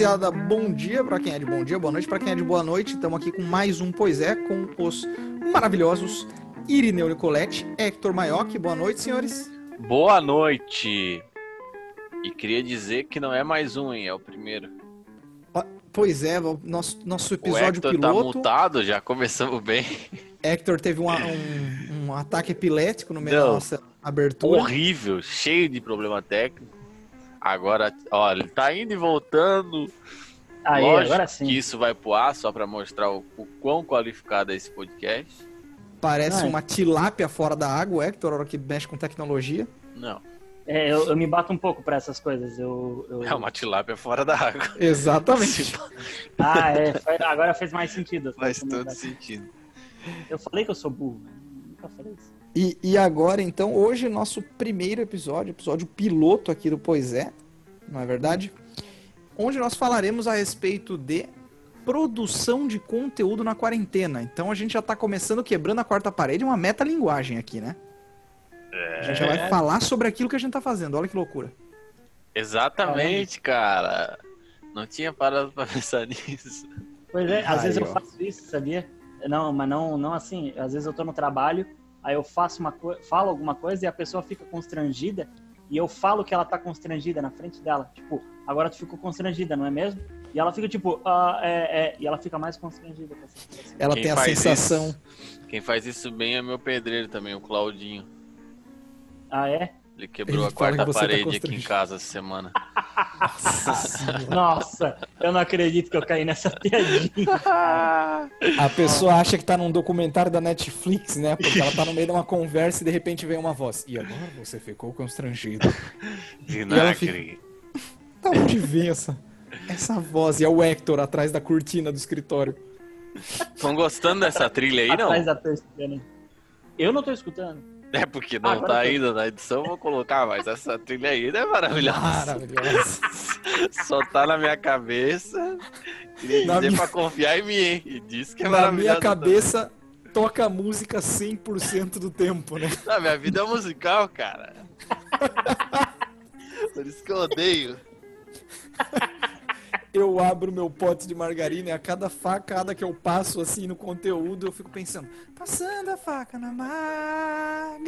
rapaziada, bom dia para quem é de bom dia, boa noite para quem é de boa noite. Estamos aqui com mais um Pois é, com os maravilhosos Irineu Nicolete, Hector Maioc. Boa noite, senhores. Boa noite. E queria dizer que não é mais um, hein? É o primeiro. Pois é, nosso, nosso O episódio Hector tá piloto. multado, já começamos bem. Hector teve uma- um, um ataque epilético no meio Não. da nossa abertura. Horrível, cheio de problema técnico. Agora, olha, ele tá indo e voltando. Aí, Lógico agora sim. que isso vai pro ar só pra mostrar o, o quão qualificado é esse podcast. Parece Não, é. uma tilápia fora da água, Hector, a hora que mexe com tecnologia. Não, É, eu, eu me bato um pouco pra essas coisas. Eu, eu- é uma tilápia fora da água. Exatamente. Ah, é. Agora fez mais sentido. Faz todo sentido. Eu falei que eu sou burro. né? Nunca falei isso. E, e agora, então, hoje, nosso primeiro episódio, episódio piloto aqui do Pois é, não é verdade? Onde nós falaremos a respeito de produção de conteúdo na quarentena. Então a gente já tá começando quebrando a quarta parede, uma metalinguagem aqui, né? A gente já vai falar sobre aquilo que a gente tá fazendo, olha que loucura. Exatamente, cara. Não tinha parado pra pensar nisso. Pois é, às Aí, vezes eu ó. faço isso, sabia? Não, mas não, não assim. Às vezes eu tô no trabalho, aí eu faço uma coisa, falo alguma coisa e a pessoa fica constrangida e eu falo que ela tá constrangida na frente dela. Tipo, agora tu ficou constrangida, não é mesmo? E ela fica tipo, ah, é, é, e ela fica mais constrangida com essa situação. Ela Quem tem a sensação. isso? Quem faz isso bem é meu pedreiro também, o Claudinho. Ah, é? Ele quebrou Ele a quarta que tá parede aqui em casa essa semana. Nossa, eu não acredito que eu caí nessa piadinha. A pessoa acha que tá num documentário da Netflix, né? Porque ela tá no meio de uma conversa e de repente vem uma voz. E agora você ficou constrangido. Vinagre. Da onde vem essa, essa voz? E é o Hector atrás da cortina do escritório. Estão gostando dessa trilha aí, não? Atrás da. Eu não tô escutando. É porque não Agora tá ainda na edição, vou colocar, mas essa trilha aí é maravilhosa. Maravilhoso. Só tá na minha cabeça. Queria Na dizer minha- pra confiar em mim, hein? E disse que é Na maravilhosa. minha cabeça, toca a música 100% do tempo, né? também. Não, minha vida é musical, cara. Por isso que eu odeio. Eu abro meu pote de margarina e a cada facada que eu passo assim no conteúdo, eu fico pensando, passando a faca na margarina.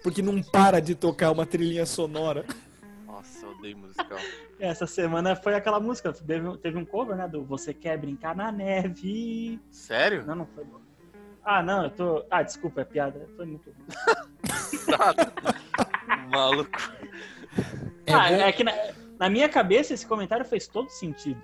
Porque não para de tocar uma trilhinha sonora. Nossa, eu odeio musical. Essa semana foi aquela música, teve, teve um cover, né, do Você Quer Brincar na Neve. Sério? Não, não foi. Ah, não, eu tô... Ah, desculpa, é piada. Foi muito ruim. Maluco. É ah, bom- é que na, na minha cabeça esse comentário fez todo sentido.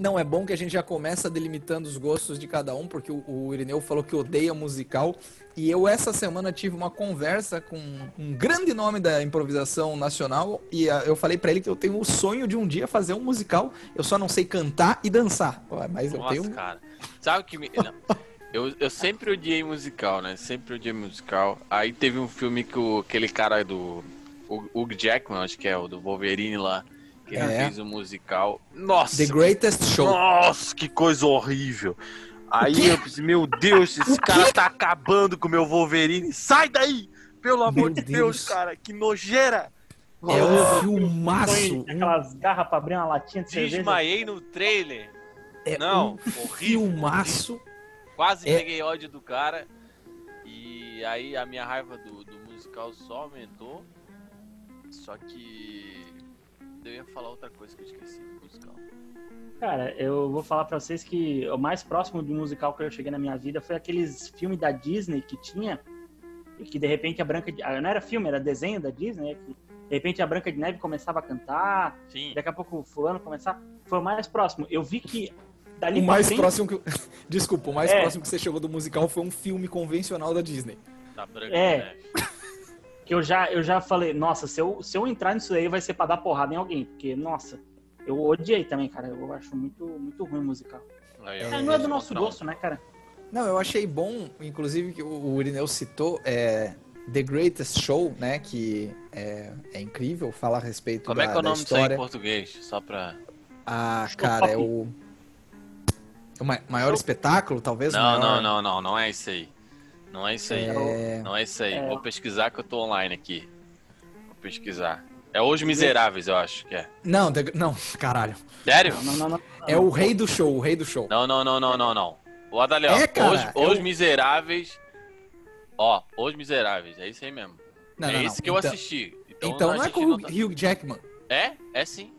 Não, é bom que a gente já começa delimitando os gostos de cada um, porque o, o Irineu falou que odeia musical. E eu, essa semana, tive uma conversa com um grande nome da improvisação nacional. E ah, eu falei pra ele que eu tenho o sonho de um dia fazer um musical. Eu só não sei cantar e dançar. Mas eu Nossa, tenho. cara. Sabe o que me. não. Eu, eu sempre odiei musical, né? Sempre odiei musical. Aí teve um filme que o, aquele cara do. O Hugh Jackman, acho que é o do Wolverine lá. Que ele É. fez um musical. Nossa! The Greatest Show. Nossa, que coisa horrível! Aí eu pensei, meu Deus, esse cara tá acabando com o meu Wolverine. Sai daí! Pelo amor Meu de Deus. Deus, cara, que nojeira! É um filmaço. Aquelas garras pra abrir uma latinha de cerveja. Desmaiei no trailer. É Não, um horrível. filmaço. Quase É. peguei ódio do cara. E aí a minha raiva do, do musical só aumentou. Só que. Eu ia falar outra coisa que eu esqueci do musical. Cara, eu vou falar pra vocês que o mais próximo de musical que eu cheguei na minha vida foi aqueles filmes da Disney que tinha. E que de repente a Branca de. ah, Não era filme, era desenho da Disney. né, que de repente a Branca de Neve começava a cantar. Sim. Daqui a pouco o fulano começava. Foi o mais próximo. Eu vi que dali O mais frente, próximo que. Desculpa, o mais É. próximo que você chegou do musical foi um filme convencional da Disney. Da Branca É. de Neve. Que eu já, eu já falei, nossa, se eu, se eu entrar nisso aí vai ser pra dar porrada em alguém. Porque, nossa, eu odiei também, cara. Eu acho muito, muito ruim o musical. Aí, É, É, não é do nosso um. gosto, né, cara? Não, eu achei bom, inclusive, que o Irineu citou é, The Greatest Show, né? Que é, é incrível, fala a respeito Como da, é que é o nome disso aí em português? Só pra. Ah, Show cara, é o. O ma- maior Show- espetáculo, talvez? Não, maior- não, não, não, não é isso aí. Não é isso aí. É, Não é isso aí. É. Vou pesquisar que eu tô online aqui. Vou pesquisar. É Os Miseráveis, eu acho que é. Não, não, caralho. Sério? Não, não, não. É o rei do show, o rei do show. Não, não, não, não, não, não. O Adaliel, É, cara, Os, é Os o- Miseráveis. Ó, Os Miseráveis, é isso aí mesmo. Não, é não, não. esse que eu Então- assisti. Então não é com o no- Hugh Jackman. É? É sim.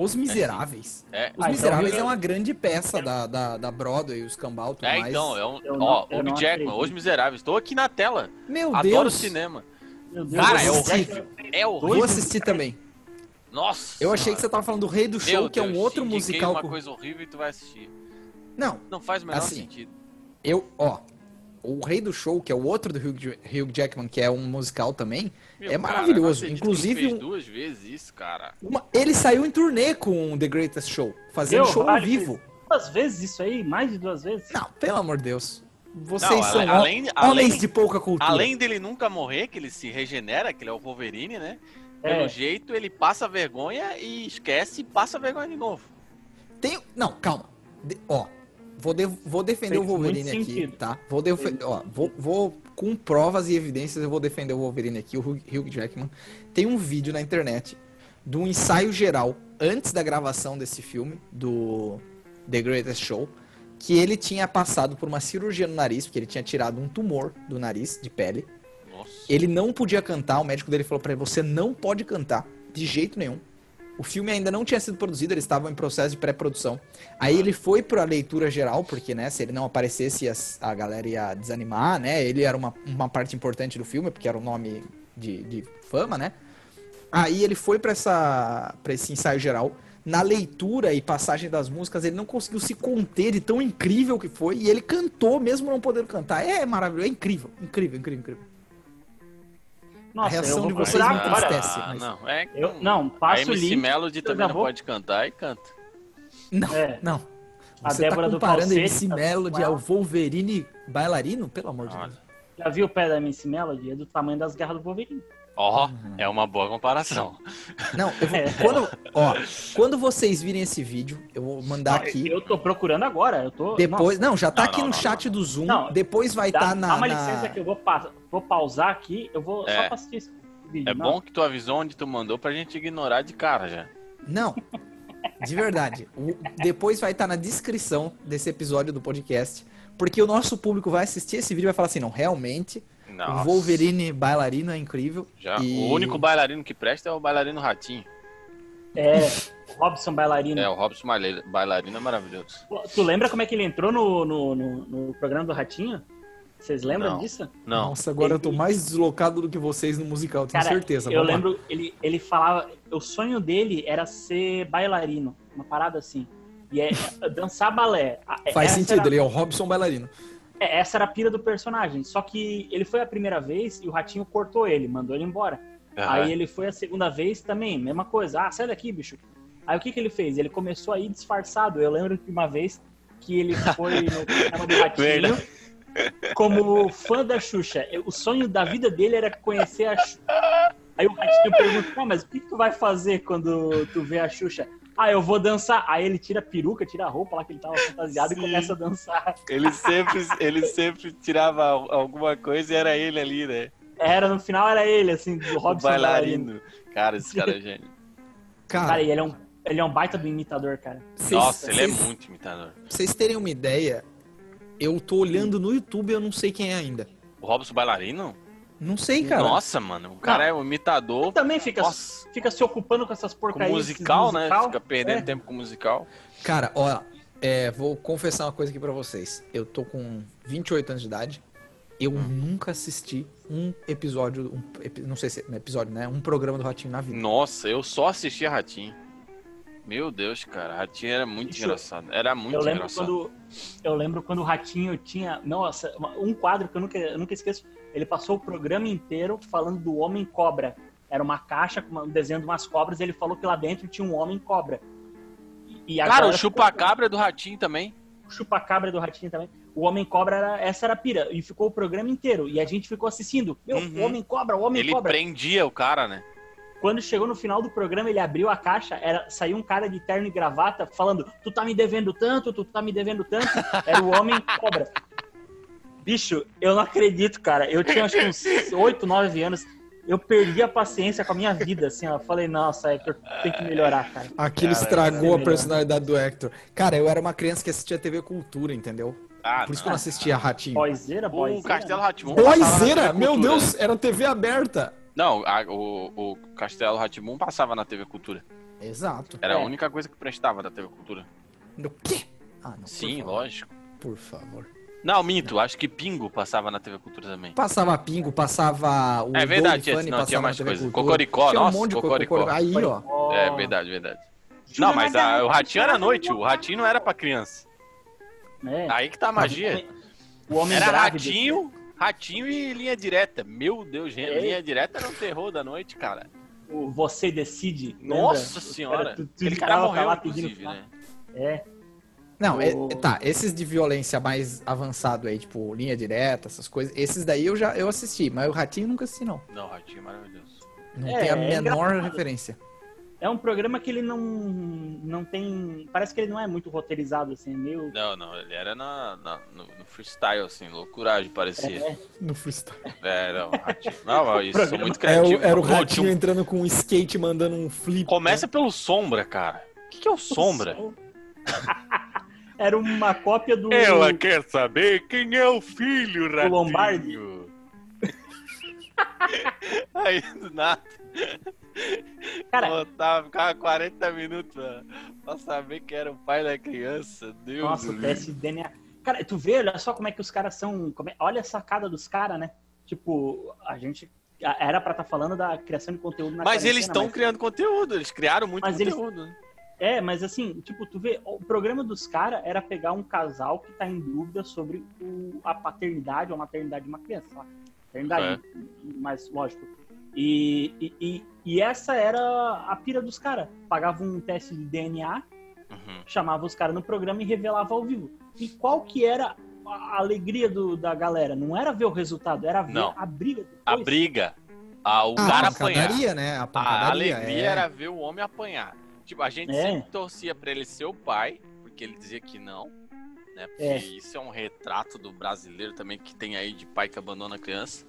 Os Miseráveis. É. Os Ah, então Miseráveis eu- é uma grande peça da, da, da Broadway, os cambal, tudo É, mais. então, é um. Não- Ó, não Jackman. Os Miseráveis. Tô aqui na tela. Meu Adoro Deus. cinema. Meu Deus, Cara, é eu- horrível. É Vou horrível. assistir também. Nossa. Eu achei que você tava falando do Rei do Show, Meu que é um Deus, outro musical. uma coisa horrível e tu vai assistir. Não, Não faz o menor Assim, sentido. eu, ó. O Rei do Show, que é o outro do Hugh, Hugh Jackman, que é um musical também, Meu, é cara, maravilhoso. Inclusive, ele fez um- duas vezes isso, cara. uma- ele saiu em turnê com o The Greatest Show, fazendo Meu, show ao vivo. Duas vezes isso aí? Mais de duas vezes? Não, pelo amor de Deus. Vocês Não, são além- homens além- de pouca cultura. Além dele nunca morrer, que ele se regenera, que ele é o Wolverine, né? É. Pelo jeito, ele passa vergonha e esquece e passa vergonha de novo. Tem... Não, calma. De- Ó, vou, de- vou defender Fez o Wolverine aqui, sentido. tá? Vou, ó, vou, vou com provas e evidências, eu vou defender o Wolverine aqui, o Hugh Jackman. Tem um vídeo na internet do ensaio geral antes da gravação desse filme, do The Greatest Show, que ele tinha passado por uma cirurgia no nariz, porque ele tinha tirado um tumor do nariz, de pele. Nossa. Ele não podia cantar, o médico dele falou pra ele: você não pode cantar, de jeito nenhum. O filme ainda não tinha sido produzido, eles estavam em processo de pré-produção. Aí ele foi pra leitura geral, porque, né, se ele não aparecesse, a galera ia desanimar, né? Ele era uma, uma parte importante do filme, porque era um nome de, de fama, né? Aí ele foi essa para esse ensaio geral. Na leitura e passagem das músicas, ele não conseguiu se conter de tão incrível que foi. E ele cantou, mesmo não podendo cantar. É maravilhoso, é incrível, incrível, incrível, incrível. Nossa, a reação de vocês me agora. entristece. mas- não, é que Eu, não, a passa o MC link. Melody também não vou- pode cantar e canta. Não, É. não. A Você tá Débora do comparando Falsete MC tá Melody ao Wolverine bailarino? Pelo amor de. Deus. Já viu o pé da MC Melody? É do tamanho das garras do Wolverine. Ó, Uhum. é uma boa comparação. Não, eu vou- É. quando, ó, quando vocês virem esse vídeo, eu vou mandar aqui. Eu tô procurando agora. Eu tô. Depois, não, já tá Não, aqui não, no não, chat do Zoom. Não, depois vai estar na. dá uma na- licença que eu vou, pa- vou pausar aqui. Eu vou É. só pra assistir esse vídeo. É não. bom que tu avisou onde tu mandou pra gente ignorar de cara já. Não. De verdade. O- depois vai estar na descrição desse episódio do podcast. Porque o nosso público vai assistir esse vídeo e vai falar assim: não, realmente, Nossa. o Wolverine bailarino é incrível. Já. E- O único bailarino que presta é o bailarino Ratinho. É, Robson Bailarino. É, o Robson Bailarino é maravilhoso. Tu lembra como é que ele entrou no, no, no- no programa do Ratinho? Vocês lembram Não. disso? Não. Nossa, agora eu tô mais deslocado do que vocês no musical, tenho Cara, certeza. eu lá. lembro, ele, ele falava, o sonho dele era ser bailarino, uma parada assim. E é dançar balé. A- Faz essa sentido, era- ele é o Robson bailarino. é, essa era a pira do personagem. Só que ele foi a primeira vez e o ratinho cortou ele, mandou ele embora. Ah, Aí ele foi a segunda vez também, mesma coisa. Ah, sai daqui, bicho. Aí o que, que ele fez? Ele começou a ir disfarçado. Eu lembro que uma vez que ele foi no programa do Ratinho. como fã da Xuxa. O sonho da vida dele era conhecer a Xuxa. Aí o Ratinho pergunta, "Ah, mas o que, que tu vai fazer quando tu vê a Xuxa? Ah, eu vou dançar. Aí ele tira a peruca, tira a roupa lá que ele tava fantasiado Sim. e começa a dançar. Ele sempre, ele sempre tirava al- alguma coisa e era ele ali, né? Era, no final era ele, assim, do O Robson bailarino. Bailarino. Cara, esse cara é gênio. Cara, Cara, e ele é um, ele é um baita do imitador, cara. Nossa, ele é muito imitador. Pra vocês terem uma ideia, eu tô olhando no YouTube e eu não sei quem é ainda. O Robson Bailarino? Não sei, cara. Nossa, mano. O cara é um imitador. Também fica, Nossa, fica se ocupando com essas com porcarias. musical, né? musical. Fica perdendo É. tempo com musical. Cara, ó, é, vou confessar uma coisa aqui pra vocês. Eu tô com 28 anos de idade. Eu Hum. nunca assisti um episódio, um não sei se é um episódio, né? Um programa do Ratinho na vida. Nossa, eu só assistia Ratinho. Meu Deus, cara. Ratinho era muito Isso- engraçado. Era muito Eu lembro, engraçado. quando, eu lembro quando o Ratinho tinha. Nossa, um quadro que eu nunca, eu nunca esqueço. Ele passou o programa inteiro falando do Homem Cobra. Era uma caixa com um desenho de umas cobras e ele falou que lá dentro tinha um Homem Cobra. E, e Cara, o chupa-cabra é do Ratinho também. o chupa-cabra do Ratinho também. O Homem Cobra, era, essa era a pira. E ficou o programa inteiro. E a gente ficou assistindo. Meu, Uhum. o Homem Cobra, o Homem Ele Cobra. prendia o cara, né? Quando chegou no final do programa, ele abriu a caixa, era, saiu um cara de terno e gravata falando: Tu tá me devendo tanto, tu tá me devendo tanto. Era o Homem Cobra. Bicho, eu não acredito, cara. Eu tinha acho que uns 8, 9 anos. eu perdi a paciência com a minha vida, assim, ó. Eu falei, nossa, Hector, tem que melhorar, cara. Aquilo Cara, estragou a é. personalidade do Hector. Cara, eu era uma criança que assistia TV Cultura, entendeu? Ah, Por isso que eu não assistia Ratinho. Boizeira, O. Castelo. Boizeira! Meu Deus, era TV aberta. Não, a- o, o Castelo Ratimon passava na TV Cultura. Exato. Era É. a única coisa que prestava da TV Cultura. No quê? Ah, não. por Sim, favor. lógico. Por favor. Não, minto, acho que Pingo passava na TV Cultura também. Passava Pingo, passava o É verdade, tinha- Funny, não, tinha passava mais coisa. Cocoricó, tinha um nossa, monte de Cocoricó. cocoricó. Aí, ó. É verdade, verdade. Jura Não, mas a- garota, o ratinho era à noite, o ratinho não era pra criança. É. Aí que tá a magia. O homem Era grávido. ratinho, ratinho e linha direta. Meu Deus, gente, É. linha direta era um terror da noite, cara. O Você Decide. Nossa lembra? senhora. Tu- tu Aquele cara morreu, lá pedindo inclusive, né? É. Não, é- O- tá, esses de violência mais avançado aí, tipo, linha direta, essas coisas, esses daí eu já eu assisti, mas o Ratinho nunca assisti, não. Não, ratinho é maravilhoso. Não É, tem a é menor engraçado. referência. É um programa que ele não, não tem. Parece que ele não é muito roteirizado, assim, é meio. Não, não, ele era na, na- no, no freestyle, assim, loucuragem parecia. É, No freestyle. É, não, ratinho. Não, isso, sou muito Era o, criativo. era o Ratinho um- entrando com um skate mandando um flip. Começa pelo Sombra, cara. O que, que é o Sombra? Era uma cópia do. Ela quer saber quem é o filho, Ratinho. Lombardi? Aí, do nada. Cara, Botava, ficava 40 minutos pra, saber que era o pai da criança. Deus nossa, o teste de DNA. Cara, tu vê, olha só como é que os caras são. é- olha a sacada dos caras, né? Tipo, a gente. Era pra estar falando da criação de conteúdo na Mas eles estão mas- criando conteúdo, eles criaram muito Mas eles- conteúdo. né? É, mas assim, tipo, tu vê, o programa dos caras era pegar um casal que tá em dúvida sobre o- a paternidade ou a maternidade de uma criança, lá. Paternidade, mas lógico. E, e, e, e essa era a pira dos caras. Pagava um teste de DNA, Uhum. chamava os caras no programa e revelava ao vivo. E qual que era a alegria do, da galera? Não era ver o resultado, era ver Não. a briga. A depois. briga, a, o Ah, cara a apanhar. né? A A alegria é. era ver o homem apanhar. Tipo, a gente É. sempre torcia pra ele ser o pai, porque ele dizia que não. Né? Porque É. isso é um retrato do brasileiro também que tem aí de pai que abandona a criança.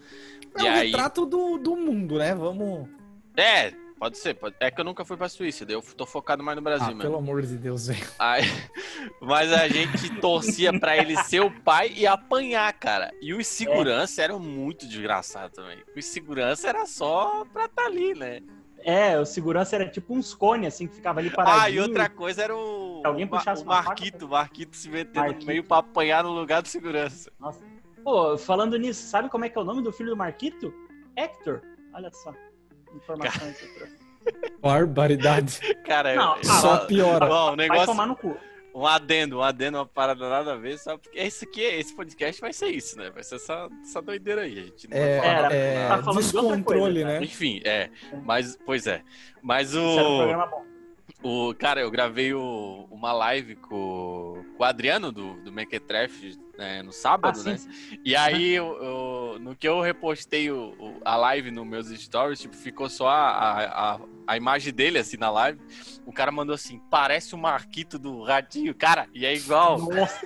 É e o aí. retrato do, do mundo, né? Vamos. É, pode ser. pode- É que eu nunca fui pra Suíça, daí eu tô focado mais no Brasil Ah, mesmo. pelo amor de Deus, velho. Aí- mas a gente torcia pra ele ser o pai e apanhar, cara. E os segurança eram muito desgraçados também. Os segurança era só pra tá ali, né? É, o segurança era tipo uns cones, assim, que ficava ali paradinho. Ah, e outra coisa era o, o, Ma- puxasse o uma faca, Marquito, o Marquito se metendo Marquito. no meio pra apanhar no lugar do segurança. Nossa. Pô, falando nisso, sabe como é que é o nome do filho do Marquito? Hector. Olha só. Informação que eu trouxe. Barbaridade. Cara, Não, eu, ah, Só só, piora. Bom, o Vai negócio, tomar no cu. um adendo, um adendo, uma parada nada a ver, só porque esse aqui, esse podcast vai ser isso, né? Vai ser essa, essa doideira aí, a gente não É, vai falar é tá falando de outra descontrole, coisa, né? Enfim, é. Mas, pois é. Mas Isso era um o. programa bom. O cara, eu gravei o- uma live com, com o Adriano do, do Mequetrefe né, no Ah, sábado, sim, né? sim. E aí, eu- eu- no que eu repostei o- o- a live nos meus stories, tipo, ficou só a, a, a, imagem dele, assim, na live. O cara mandou assim, parece o Marquito do Ratinho. Cara, e é igual. Nossa.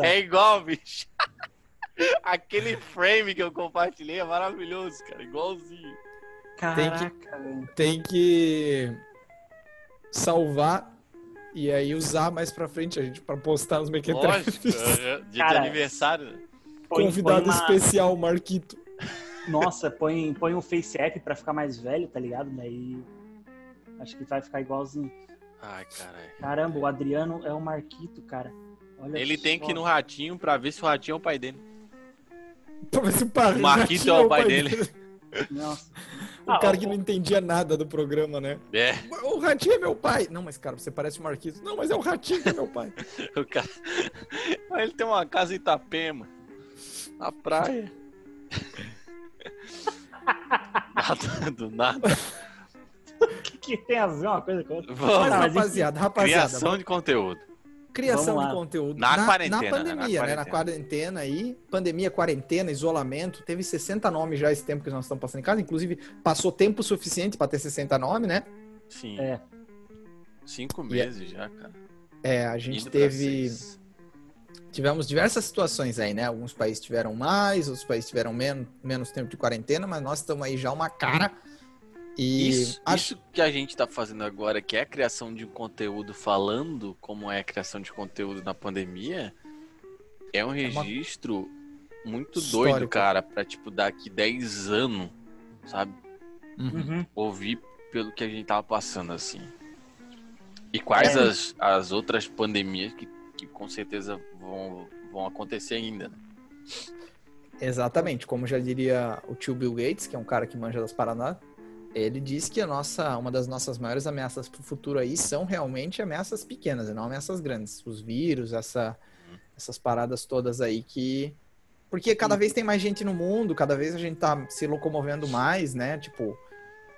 É igual, bicho. Aquele frame que eu compartilhei é maravilhoso, cara. Igualzinho. Caraca, velho. Tem que salvar e aí usar mais pra frente a gente pra postar nos Lógico. Mequetrefes. é, Dia Cara, de aniversário. Põe- Convidado põe uma- especial, Marquito. Nossa, põe, põe um face app pra ficar mais velho, tá ligado? Daí. Acho que vai ficar igualzinho. Ai, caralho. Caramba, o Adriano é o Marquito, cara. Olha Ele tem que ir no Ratinho pra ver se o Ratinho é o pai dele. Pra ver se o pai- O Marquito é o pai dele. Nossa. O Ah, cara o- que não entendia nada do programa, né? É, O Ratinho é meu pai. Não, mas cara, você parece o Marquito. Não, mas é o Ratinho que é meu pai. o cara. Mas Ele tem uma casa em Itapema. Na praia. Nada, do nada. O que, que tem a ver uma coisa com a outra? Vamos. Mas rapaziada, rapaziada. Criação de conteúdo. Criação de conteúdo. Na quarentena, né? Na pandemia, né? Na quarentena aí. Pandemia, quarentena, isolamento. Teve 60 nomes já esse tempo que nós estamos passando em casa. Inclusive, passou tempo suficiente para ter 60 nomes, né? Sim. É. Cinco E é- meses já, cara. É, a gente Indo teve. tivemos diversas situações aí, né? Alguns países tiveram mais, outros países tiveram menos, menos tempo de quarentena, mas nós estamos aí já uma cara. E Isso, acho isso que a gente tá fazendo agora, que é a criação de um conteúdo falando como é a criação de conteúdo na pandemia, é um uma- registro muito Histórico. doido, cara, pra tipo daqui 10 anos, sabe? Uhum. Ouvir pelo que a gente tava passando assim. E quais É. as, as outras pandemias que, que com certeza vão, vão acontecer ainda, né? Exatamente, como já diria o tio Bill Gates, que é um cara que manja das paradas, ele diz que a nossa, uma das nossas maiores ameaças para o futuro aí são realmente ameaças pequenas, e não ameaças grandes. Os vírus, essa, essas paradas todas aí que. Porque cada vez tem mais gente no mundo, cada vez a gente tá se locomovendo mais, né? Tipo,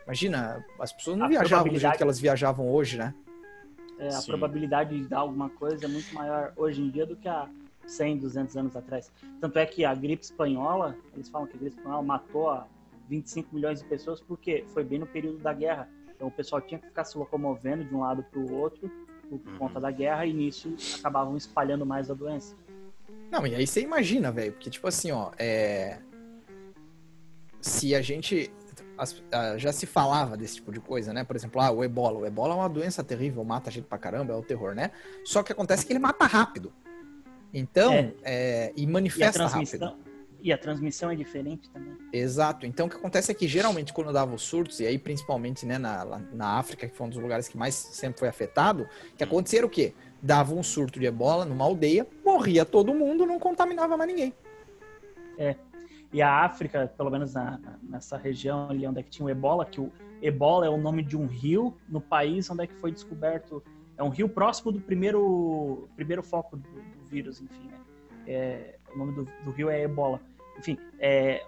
imagina, as pessoas não A viajavam do jeito que elas viajavam hoje, né? É, a Sim. probabilidade de dar alguma coisa é muito maior hoje em dia do que há 100, 200 anos atrás. Tanto é que a gripe espanhola, eles falam que a gripe espanhola matou a 25 milhões de pessoas porque foi bem no período da guerra. Então o pessoal tinha que ficar se locomovendo de um lado para o outro por Uhum. conta da guerra e nisso acabavam espalhando mais a doença. Não, e aí você imagina, velho, porque tipo assim, ó, é... se a gente as- já se falava desse tipo de coisa, né? Por exemplo, ah, o ebola. O ebola é uma doença terrível, mata gente pra caramba, é o terror, né? Só que acontece que ele mata rápido. Então, É. é, e E a manifesta rápido. E a transmissão é diferente também. Exato. Então, o que acontece é que geralmente quando dava os surtos, e aí principalmente né, na, na África, que foi um dos lugares que mais sempre foi afetado, que acontecia era o quê? Dava um surto de ebola numa aldeia, morria todo mundo, não contaminava mais ninguém. E a África, pelo menos na- nessa região ali onde é que tinha o ebola, que o ebola é o nome de um rio no país onde é que foi descoberto. É um rio próximo do primeiro, primeiro foco do, do vírus, enfim. Né? É, o nome do, do rio é ebola. Enfim, é,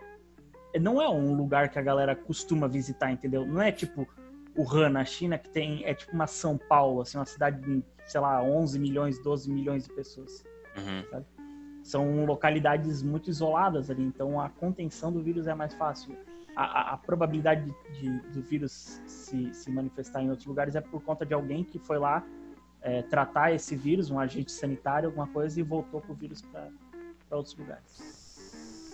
não é um lugar que a galera costuma visitar, entendeu? Não é tipo Wuhan, na China, que tem. É tipo uma São Paulo, assim, uma cidade de, sei lá, 11 milhões, 12 milhões de pessoas Uhum. são localidades muito isoladas ali, então a contenção do vírus é mais fácil. A, a- a probabilidade de, de- do vírus se, se manifestar em outros lugares é por conta de alguém que foi lá é, tratar esse vírus, um agente sanitário, alguma coisa, e voltou com o vírus para outros lugares.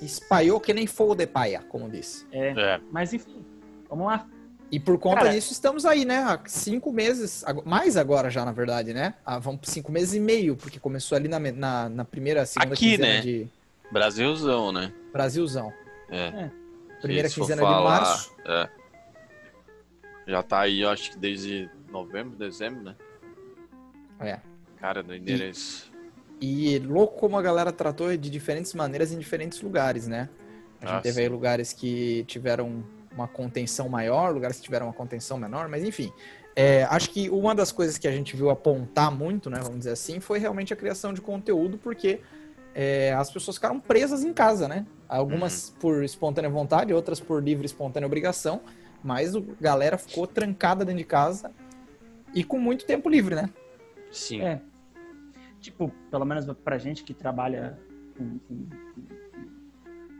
Espalhou que nem fogo de paia, como disse. É, É. mas enfim, vamos lá. E por conta Cara- disso, estamos aí, né? Há cinco meses, mais agora já, na verdade, né? Ah, vamos por cinco meses e meio, porque começou ali na, na, na primeira, segunda Aqui, quinzena né? de Brasilzão, né? Brasilzão. É. Primeira Se for quinzena de falar, março. É. Já tá aí, eu acho que desde novembro, dezembro, né? É. Cara, doideira isso. E louco como a galera tratou de diferentes maneiras em diferentes lugares, né? A gente Ah, teve aí lugares que tiveram uma contenção maior, lugares que tiveram uma contenção menor, mas enfim. É, acho que uma das coisas que a gente viu apontar muito, né, vamos dizer assim, foi realmente a criação de conteúdo, porque é, as pessoas ficaram presas em casa, né? Algumas por espontânea vontade, outras por livre e espontânea obrigação, mas a galera ficou trancada dentro de casa e com muito tempo livre, né? Sim. É. Tipo, pelo menos pra gente que trabalha com, com-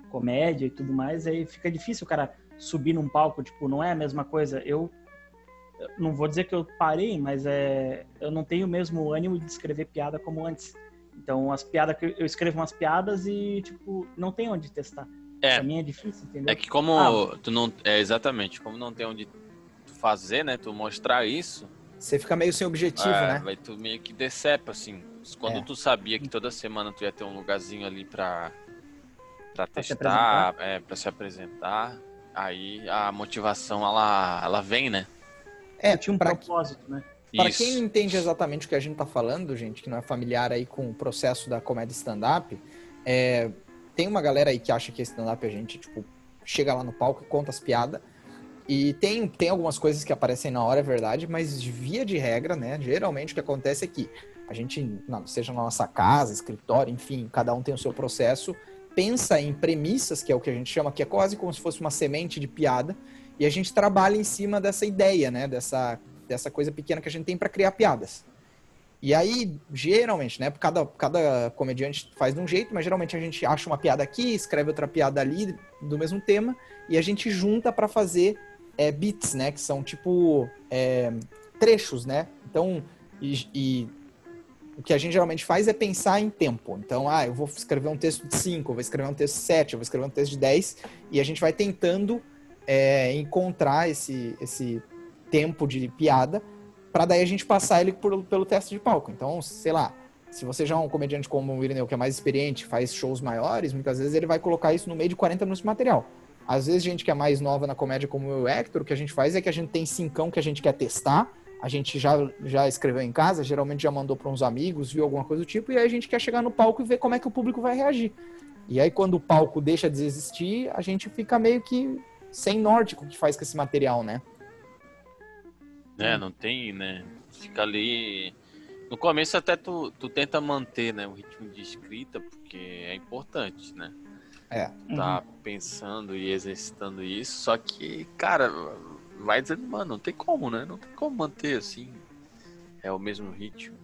com comédia e tudo mais, aí fica difícil o cara subir num palco, tipo, não é a mesma coisa. Eu não vou dizer que eu parei, mas é eu não tenho o mesmo ânimo de escrever piada como antes. Então, as piadas que eu- escrevo umas piadas e tipo, não tem onde testar. É. Pra mim é difícil, entendeu? É que como Ah. tu não. É exatamente, como não tem onde tu fazer, né? Tu mostrar isso, Você fica meio sem objetivo, é, né? vai tu meio que decepa, assim. Quando É. tu sabia que toda semana tu ia ter um lugarzinho ali pra, pra Pra se testar, é, pra se apresentar, aí a motivação ela, ela vem, né? É, tinha um pra, propósito, né? Para Isso. quem não entende exatamente o que a gente tá falando, gente, que não é familiar aí com o processo da comédia stand-up, é, tem uma galera aí que acha que stand-up a gente, tipo, chega lá no palco e conta as piadas. E tem, tem algumas coisas que aparecem na hora, é verdade, mas via de regra, né? Geralmente o que acontece é que a gente, seja na nossa casa, escritório, enfim, cada um tem o seu processo, pensa em premissas, que é o que a gente chama, que é quase como se fosse uma semente de piada, e a gente trabalha em cima dessa ideia, né? Dessa, dessa coisa pequena que a gente tem para criar piadas. E aí, geralmente, né? Cada, cada comediante faz de um jeito, mas geralmente a gente acha uma piada aqui, escreve outra piada ali do mesmo tema, e a gente junta para fazer é, beats, né? Que são tipo é, trechos, né? Então, e, e o que a gente geralmente faz é pensar em tempo. Então, ah, eu vou escrever um texto de 5, eu vou escrever um texto de 7, eu vou escrever um texto de 10, e a gente vai tentando é, encontrar esse, esse tempo de piada para daí a gente passar ele por, pelo teste de palco. Então, sei lá, se você já é um comediante como o Irineu, que é mais experiente, faz shows maiores, muitas vezes ele vai colocar isso no meio de 40 minutos de material. Às vezes, gente que é mais nova na comédia, como o Hector, o que a gente faz é que a gente tem cincão que a gente quer testar, a gente já, já escreveu em casa, geralmente já mandou para uns amigos, viu alguma coisa do tipo, e aí a gente quer chegar no palco e ver como é que o público vai reagir. E aí, quando o palco deixa de existir, a gente fica meio que sem norte com o que faz com esse material, né? É, não tem, né? Fica ali. No começo até tu, tu tenta manter né, o ritmo de escrita, porque é importante, né? É. Tá uhum. pensando e exercitando isso, só que, cara, vai dizendo, mano, não tem como, né? Não tem como manter assim. É o mesmo ritmo.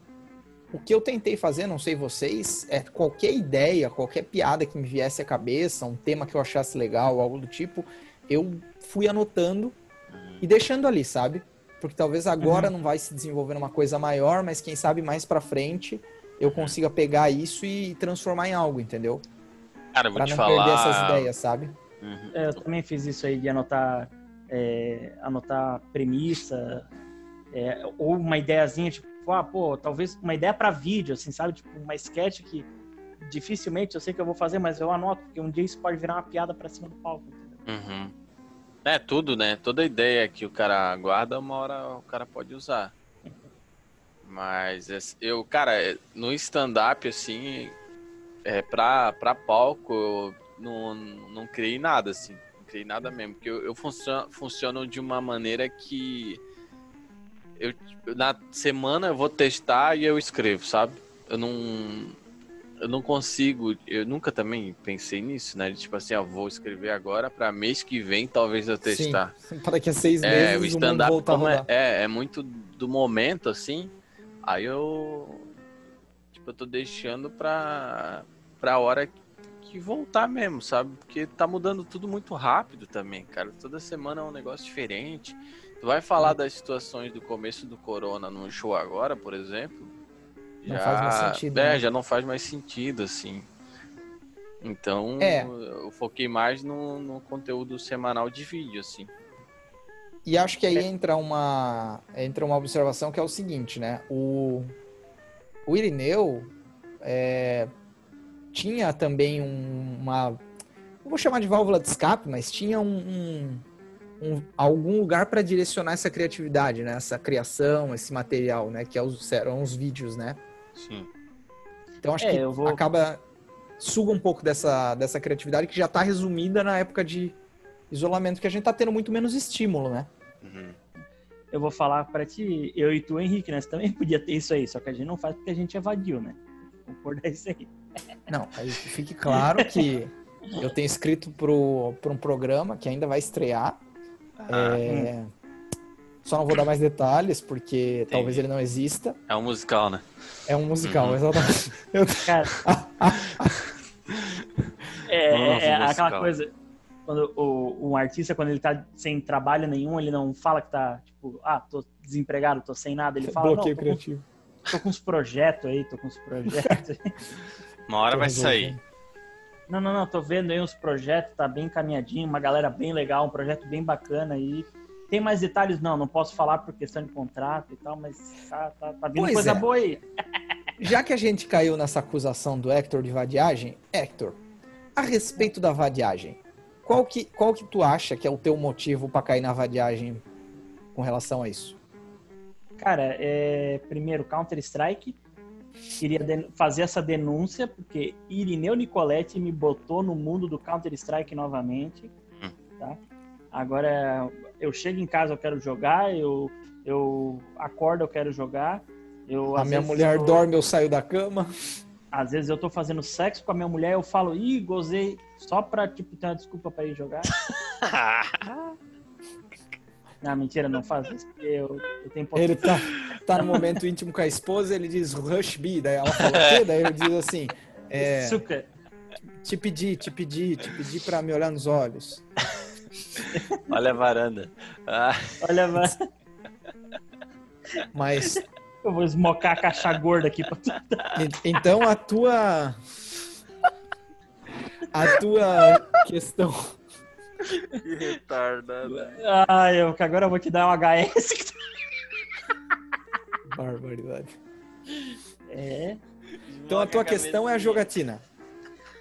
O que eu tentei fazer, não sei vocês, é qualquer ideia, qualquer piada que me viesse à cabeça, um tema que eu achasse legal, algo do tipo, eu fui anotando uhum. e deixando ali, sabe? Porque talvez agora uhum. não vai se desenvolver uma coisa maior, mas quem sabe mais para frente eu uhum. consiga pegar isso e transformar em algo, entendeu? Cara, eu vou pra te não falar... perder essas ideias, sabe? Uhum. É, eu também fiz isso aí de anotar, é, anotar premissa, é, ou uma ideiazinha, tipo, ah, pô, talvez uma ideia para vídeo, assim, sabe? Tipo, uma sketch que dificilmente eu sei que eu vou fazer, mas eu anoto, porque um dia isso pode virar uma piada para cima do palco? Uhum. É, tudo, né? Toda ideia que o cara guarda, uma hora o cara pode usar. Mas eu, cara, é, no stand-up, assim, é, pra, pra palco, eu não, não criei nada, assim. Criei nada mesmo. Porque eu, eu funciono, funciono de uma maneira que. Eu, na semana eu vou testar e eu escrevo, sabe? Eu não eu não consigo, eu nunca também pensei nisso, né? Tipo assim, ó, vou escrever agora para mês que vem talvez eu testar. Sim, para a seis é, meses o stand-up como é, é, é muito do momento, assim, aí eu, tipo, eu tô deixando pra, pra hora que voltar mesmo, sabe? Porque tá mudando tudo muito rápido também, cara. Toda semana é um negócio diferente. Tu vai falar das situações do começo do corona num show agora, por exemplo, não já, faz mais sentido. É, né? já não faz mais sentido, assim. Então, é. eu foquei mais no, no, conteúdo semanal de vídeo, assim. E acho que aí é. entra uma entra uma observação que é o seguinte, né? O, o Irineu é, tinha também um, uma. Não vou chamar de válvula de escape, mas tinha um, um, um algum lugar para direcionar essa criatividade, né? Essa criação, esse material, né? Que é os, eram os vídeos, né? Sim. Então acho é, que vou... acaba suga um pouco dessa, dessa criatividade que já está resumida na época de isolamento, que a gente está tendo muito menos estímulo, né? Uhum. Eu vou falar para ti, eu e tu, Henrique, nós também podia ter isso aí, só que a gente não faz porque a gente evadiu, né? Concordar isso aí. Não, aí fique claro que eu tenho escrito para um programa que ainda vai estrear. Ah, é, hum. Só não vou dar mais detalhes, porque Entendi. talvez ele não exista. É um musical, né? É um musical, uhum. exatamente. Eu... Cara. é, é, é aquela coisa. Quando o, um artista, quando ele tá sem trabalho nenhum, ele não fala que tá, tipo, ah, tô desempregado, tô sem nada. Ele fala, Bloqueio não, tô criativo. Tô com uns projetos aí, tô com uns projetos. Uma hora vai sair. Não, não, não, tô vendo aí uns projetos, tá bem caminhadinho, uma galera bem legal, um projeto bem bacana aí. Tem mais detalhes? Não, não posso falar por questão de contrato e tal, mas tá, tá, tá vindo pois coisa é. boa aí. Já que a gente caiu nessa acusação do Hector de vadiagem, Hector, a respeito da vadiagem, qual que, qual que tu acha que é o teu motivo para cair na vadiagem com relação a isso? Cara, é, primeiro, Counter-Strike. Queria fazer essa denúncia, porque Irineu Nicoletti me botou no mundo do Counter-Strike novamente. Hum. Tá? Agora, eu chego em casa, eu quero jogar, eu, eu acordo, eu quero jogar. Eu, a minha mulher eu... dorme, eu saio da cama. Às vezes eu tô fazendo sexo com a minha mulher, eu falo, ih, gozei, só pra, tipo, ter uma desculpa pra ir jogar. não, mentira, não faz isso, porque eu, eu tenho Ele tá, tá no momento íntimo com a esposa, ele diz rush B, daí ela fala o quê? Daí ele diz assim, é, Açúcar. te pedi, te pedi, te pedi pra me olhar nos olhos. Olha a varanda. Ah. Olha a varanda. Mas Eu vou esmocar a caixa gorda aqui pra E- Então a tua. A tua questão. Que retardado. Ai, eu, que agora eu vou te dar um HS. Barbaridade. É. Então a tua questão é a jogatina.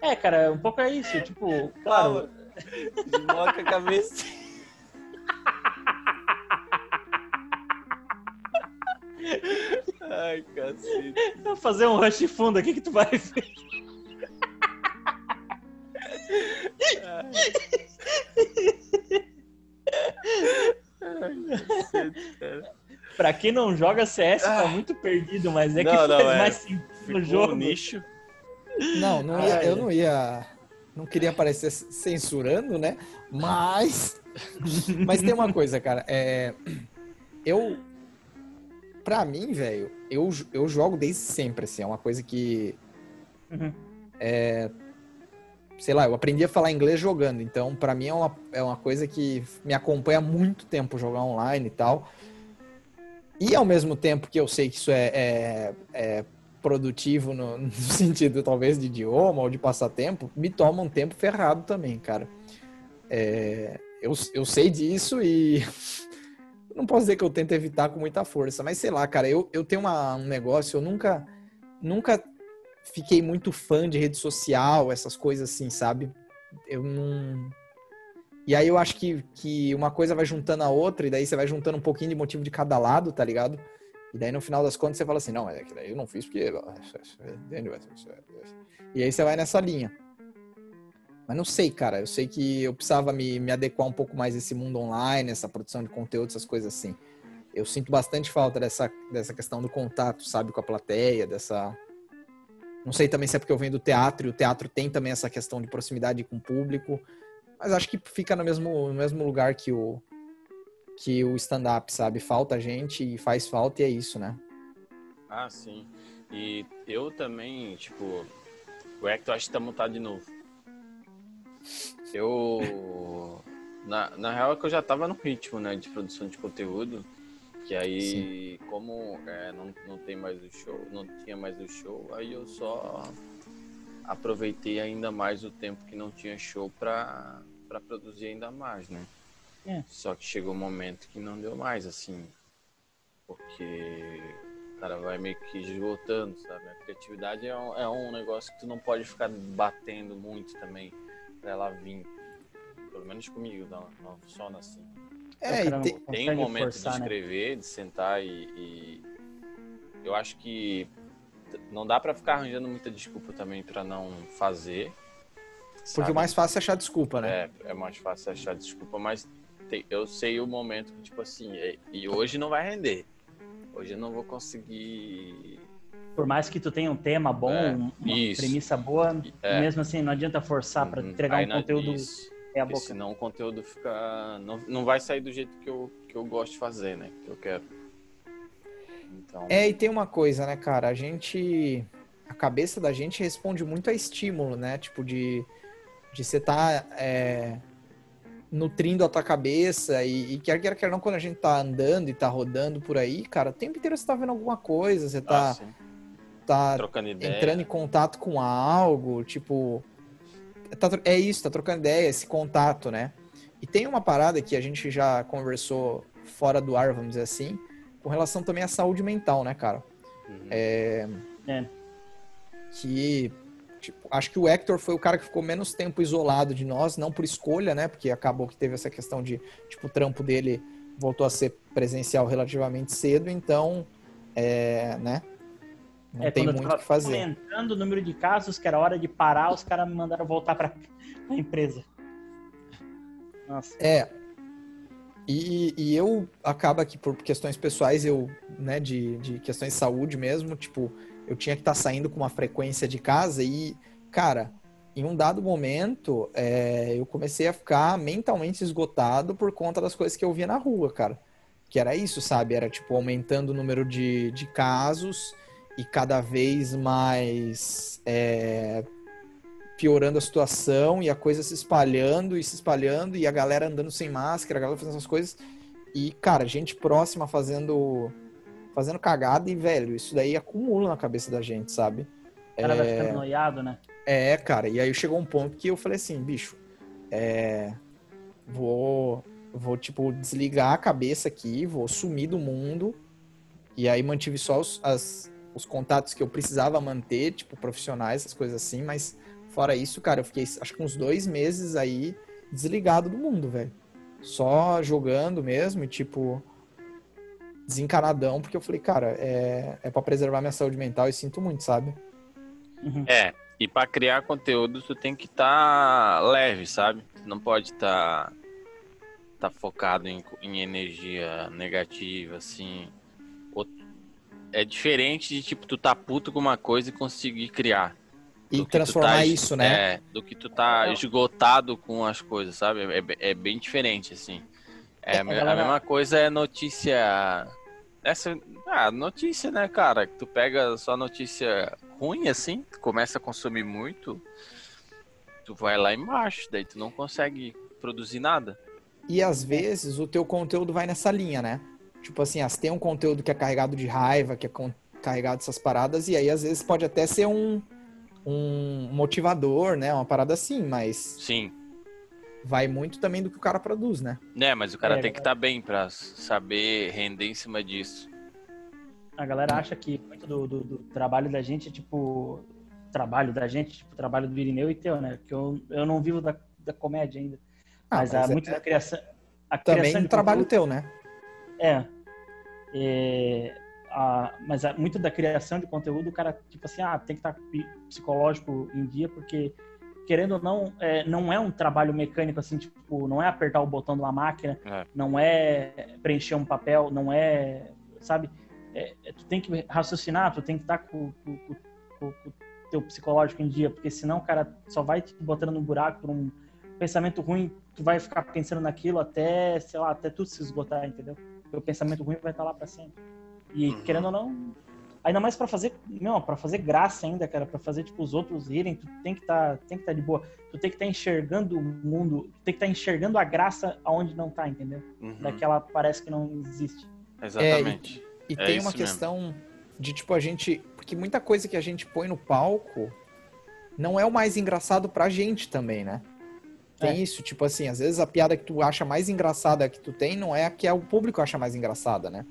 É, cara, um pouco é isso. Tipo, claro, Desmoca a cabeça. Ai, cacete. vou fazer um rush fundo aqui que tu vai ver. Pra quem não joga CS, tá muito perdido, mas é que Não, não, faz é. mais sentido no jogo. um nicho. Não, não ia- eu não ia. Não queria parecer censurando, né? Mas. Mas tem uma coisa, cara. É, eu. Pra mim, velho, eu, eu jogo desde sempre, assim. É uma coisa que. Uhum. Sei lá, eu aprendi a falar inglês jogando. Então, pra mim, é uma, é uma coisa que me acompanha há muito tempo jogar online e tal. E ao mesmo tempo que eu sei que isso é, é, é produtivo no, no sentido talvez de idioma ou de passatempo, me toma um tempo ferrado também, cara. É, eu, eu sei disso e não posso dizer que eu tento evitar com muita força, mas sei lá, cara, eu, eu tenho uma- um negócio, eu nunca, nunca fiquei muito fã de rede social, essas coisas assim, sabe? Eu não. E aí eu acho que, que uma coisa vai juntando a outra, e daí você vai juntando um pouquinho de motivo de cada lado, tá ligado? E daí no final das contas você fala assim, não, é que daí eu não fiz porque. E aí você vai nessa linha. Mas não sei, cara. Eu sei que eu precisava me, me adequar um pouco mais a esse mundo online, essa produção de conteúdo, essas coisas assim. Eu sinto bastante falta dessa, dessa questão do contato, sabe, com a plateia, dessa. Não sei também se é porque eu venho do teatro, e o teatro tem também essa questão de proximidade com o público. Mas acho que fica no mesmo, no mesmo lugar que o, que o stand-up, sabe? Falta gente e faz falta e é isso, né? Ah, sim. E eu também, tipo, o Hector acho que tá montado de novo. Eu. Na, na real é que eu já tava no ritmo, né, de produção de conteúdo. Que aí, como é, não, não tem mais o show, não tinha mais o show, aí eu só aproveitei ainda mais o tempo que não tinha show pra produzir ainda mais, né? É. Só que chegou um momento que não deu mais, assim. Porque o cara vai meio que esgotando, sabe? A criatividade é um, é um negócio que tu não pode ficar batendo muito também pra ela vir. Pelo menos comigo, não, não funciona assim. É, cara e tem- Tem um momento forçar, de né? escrever, de sentar e, e eu acho que não dá pra ficar arranjando muita desculpa também pra não fazer. porque sabe? o mais fácil é achar desculpa, né? É, é mais fácil achar desculpa, mas tem- eu sei o momento que, tipo assim, é- e hoje não vai render. Hoje eu não vou conseguir. Por mais que tu tenha um tema bom, É, um- uma isso. premissa boa, É. mesmo assim, não adianta forçar pra Uhum. entregar Aí um conteúdo isso. É a boca. senão o conteúdo fica. Não, não vai sair do jeito que eu, que eu gosto de fazer, né? Que eu quero. Então. É, e tem uma coisa, né, cara? A gente. A cabeça da gente responde muito a estímulo, né? Tipo, de, de você tá é, nutrindo a tua cabeça e, e quer quer, quer não, quando a gente tá andando e tá rodando por aí, cara, o tempo inteiro você tá vendo alguma coisa, você ah, tá, sim. tá trocando ideia. entrando em contato com algo, tipo. Tá é isso, tá trocando ideia, esse contato, né? E tem uma parada que a gente já conversou fora do ar, vamos dizer assim, com relação também à saúde mental, né, cara? Uhum. É. Que. tipo, acho que o Hector foi o cara que ficou menos tempo isolado de nós, não por escolha, né? Porque acabou que teve essa questão de, tipo, o trampo dele voltou a ser presencial relativamente cedo, então, é, né? Não É, tem muito o que fazer. aumentando o número de casos, que era hora de parar, os caras me mandaram voltar pra, pra empresa. Nossa. É. E, e eu acaba que por questões pessoais, eu, né, de, de questões de saúde mesmo, tipo, eu tinha que estar saindo com uma frequência de casa e, cara, em um dado momento, é, eu comecei a ficar mentalmente esgotado por conta das coisas que eu via na rua, cara. Que era isso, sabe? Era, tipo, aumentando o número de, de casos e cada vez mais é, piorando a situação e a coisa se espalhando e se espalhando e a galera andando sem máscara, a galera fazendo essas coisas. E, cara, gente próxima fazendo fazendo cagada e, velho, isso daí acumula na cabeça da gente, sabe? O cara vai ficando noiado, né? É, cara, e aí chegou um ponto que eu falei assim, bicho, é, vou, vou, tipo, desligar a cabeça aqui, vou sumir do mundo, e aí mantive só os, as, os contatos que eu precisava manter, tipo, profissionais, essas coisas assim, mas fora isso, cara, eu fiquei, acho que uns dois meses aí desligado do mundo, velho. Só jogando mesmo e, tipo, desencanadão, porque eu falei, cara, é, é para preservar minha saúde mental e sinto muito, sabe? Uhum. É, e para criar conteúdo tu tem que estar tá leve, sabe? Não pode estar tá, tá focado em, em energia negativa, assim. É diferente de tipo tu tá puto com uma coisa e conseguir criar. E transformar tá, isso, né? É, do que tu tá esgotado com as coisas, sabe? É, é bem diferente, assim. É, a mesma coisa é notícia. Essa. Ah, notícia, né, cara? Tu pega só notícia ruim, assim, tu começa a consumir muito, tu vai lá embaixo, daí tu não consegue produzir nada. E às vezes o teu conteúdo vai nessa linha, né? Tipo assim, ah, tem um conteúdo que é carregado de raiva, que é carregado dessas paradas, e aí às vezes pode até ser um, um motivador, né? Uma parada assim, mas. Sim vai muito também do que o cara produz, né? É, mas o cara é, tem que estar tá bem para saber render em cima disso. A galera acha que muito do, do, do, trabalho da gente é tipo. Trabalho da gente, tipo, trabalho do Irineu e teu, né? Porque eu, eu não vivo da, da comédia ainda. Ah, mas, mas há é, muito da criação. A também criação um trabalho conteúdo, teu, né? É. é a, mas há muito da criação de conteúdo, o cara, tipo assim, ah, tem que estar psicológico em dia, porque querendo ou não, é, não é um trabalho mecânico assim, tipo, não é apertar o botão de uma máquina, é. não é preencher um papel, não é, sabe? É, é tu tem que raciocinar, tu tem que estar com o teu psicológico em dia, porque senão o cara só vai te botando no buraco por um pensamento ruim, tu vai ficar pensando naquilo até, sei lá, até tu se esgotar, entendeu? Porque o pensamento ruim vai estar lá para sempre. E uhum. querendo ou não, Ainda mais para fazer, não, para fazer graça ainda, cara, para fazer tipo os outros rirem, tu tem que estar, tá, tem que estar tá de boa. Tu tem que estar tá enxergando o mundo, tu tem que estar tá enxergando a graça aonde não tá, entendeu? Uhum. Daquela parece que não existe. Exatamente. É, e, e é tem uma questão mesmo. de tipo a gente, porque muita coisa que a gente põe no palco não é o mais engraçado pra gente também, né? Tem é. isso, tipo assim, às vezes a piada que tu acha mais engraçada que tu tem não é a que é o público acha mais engraçada, né?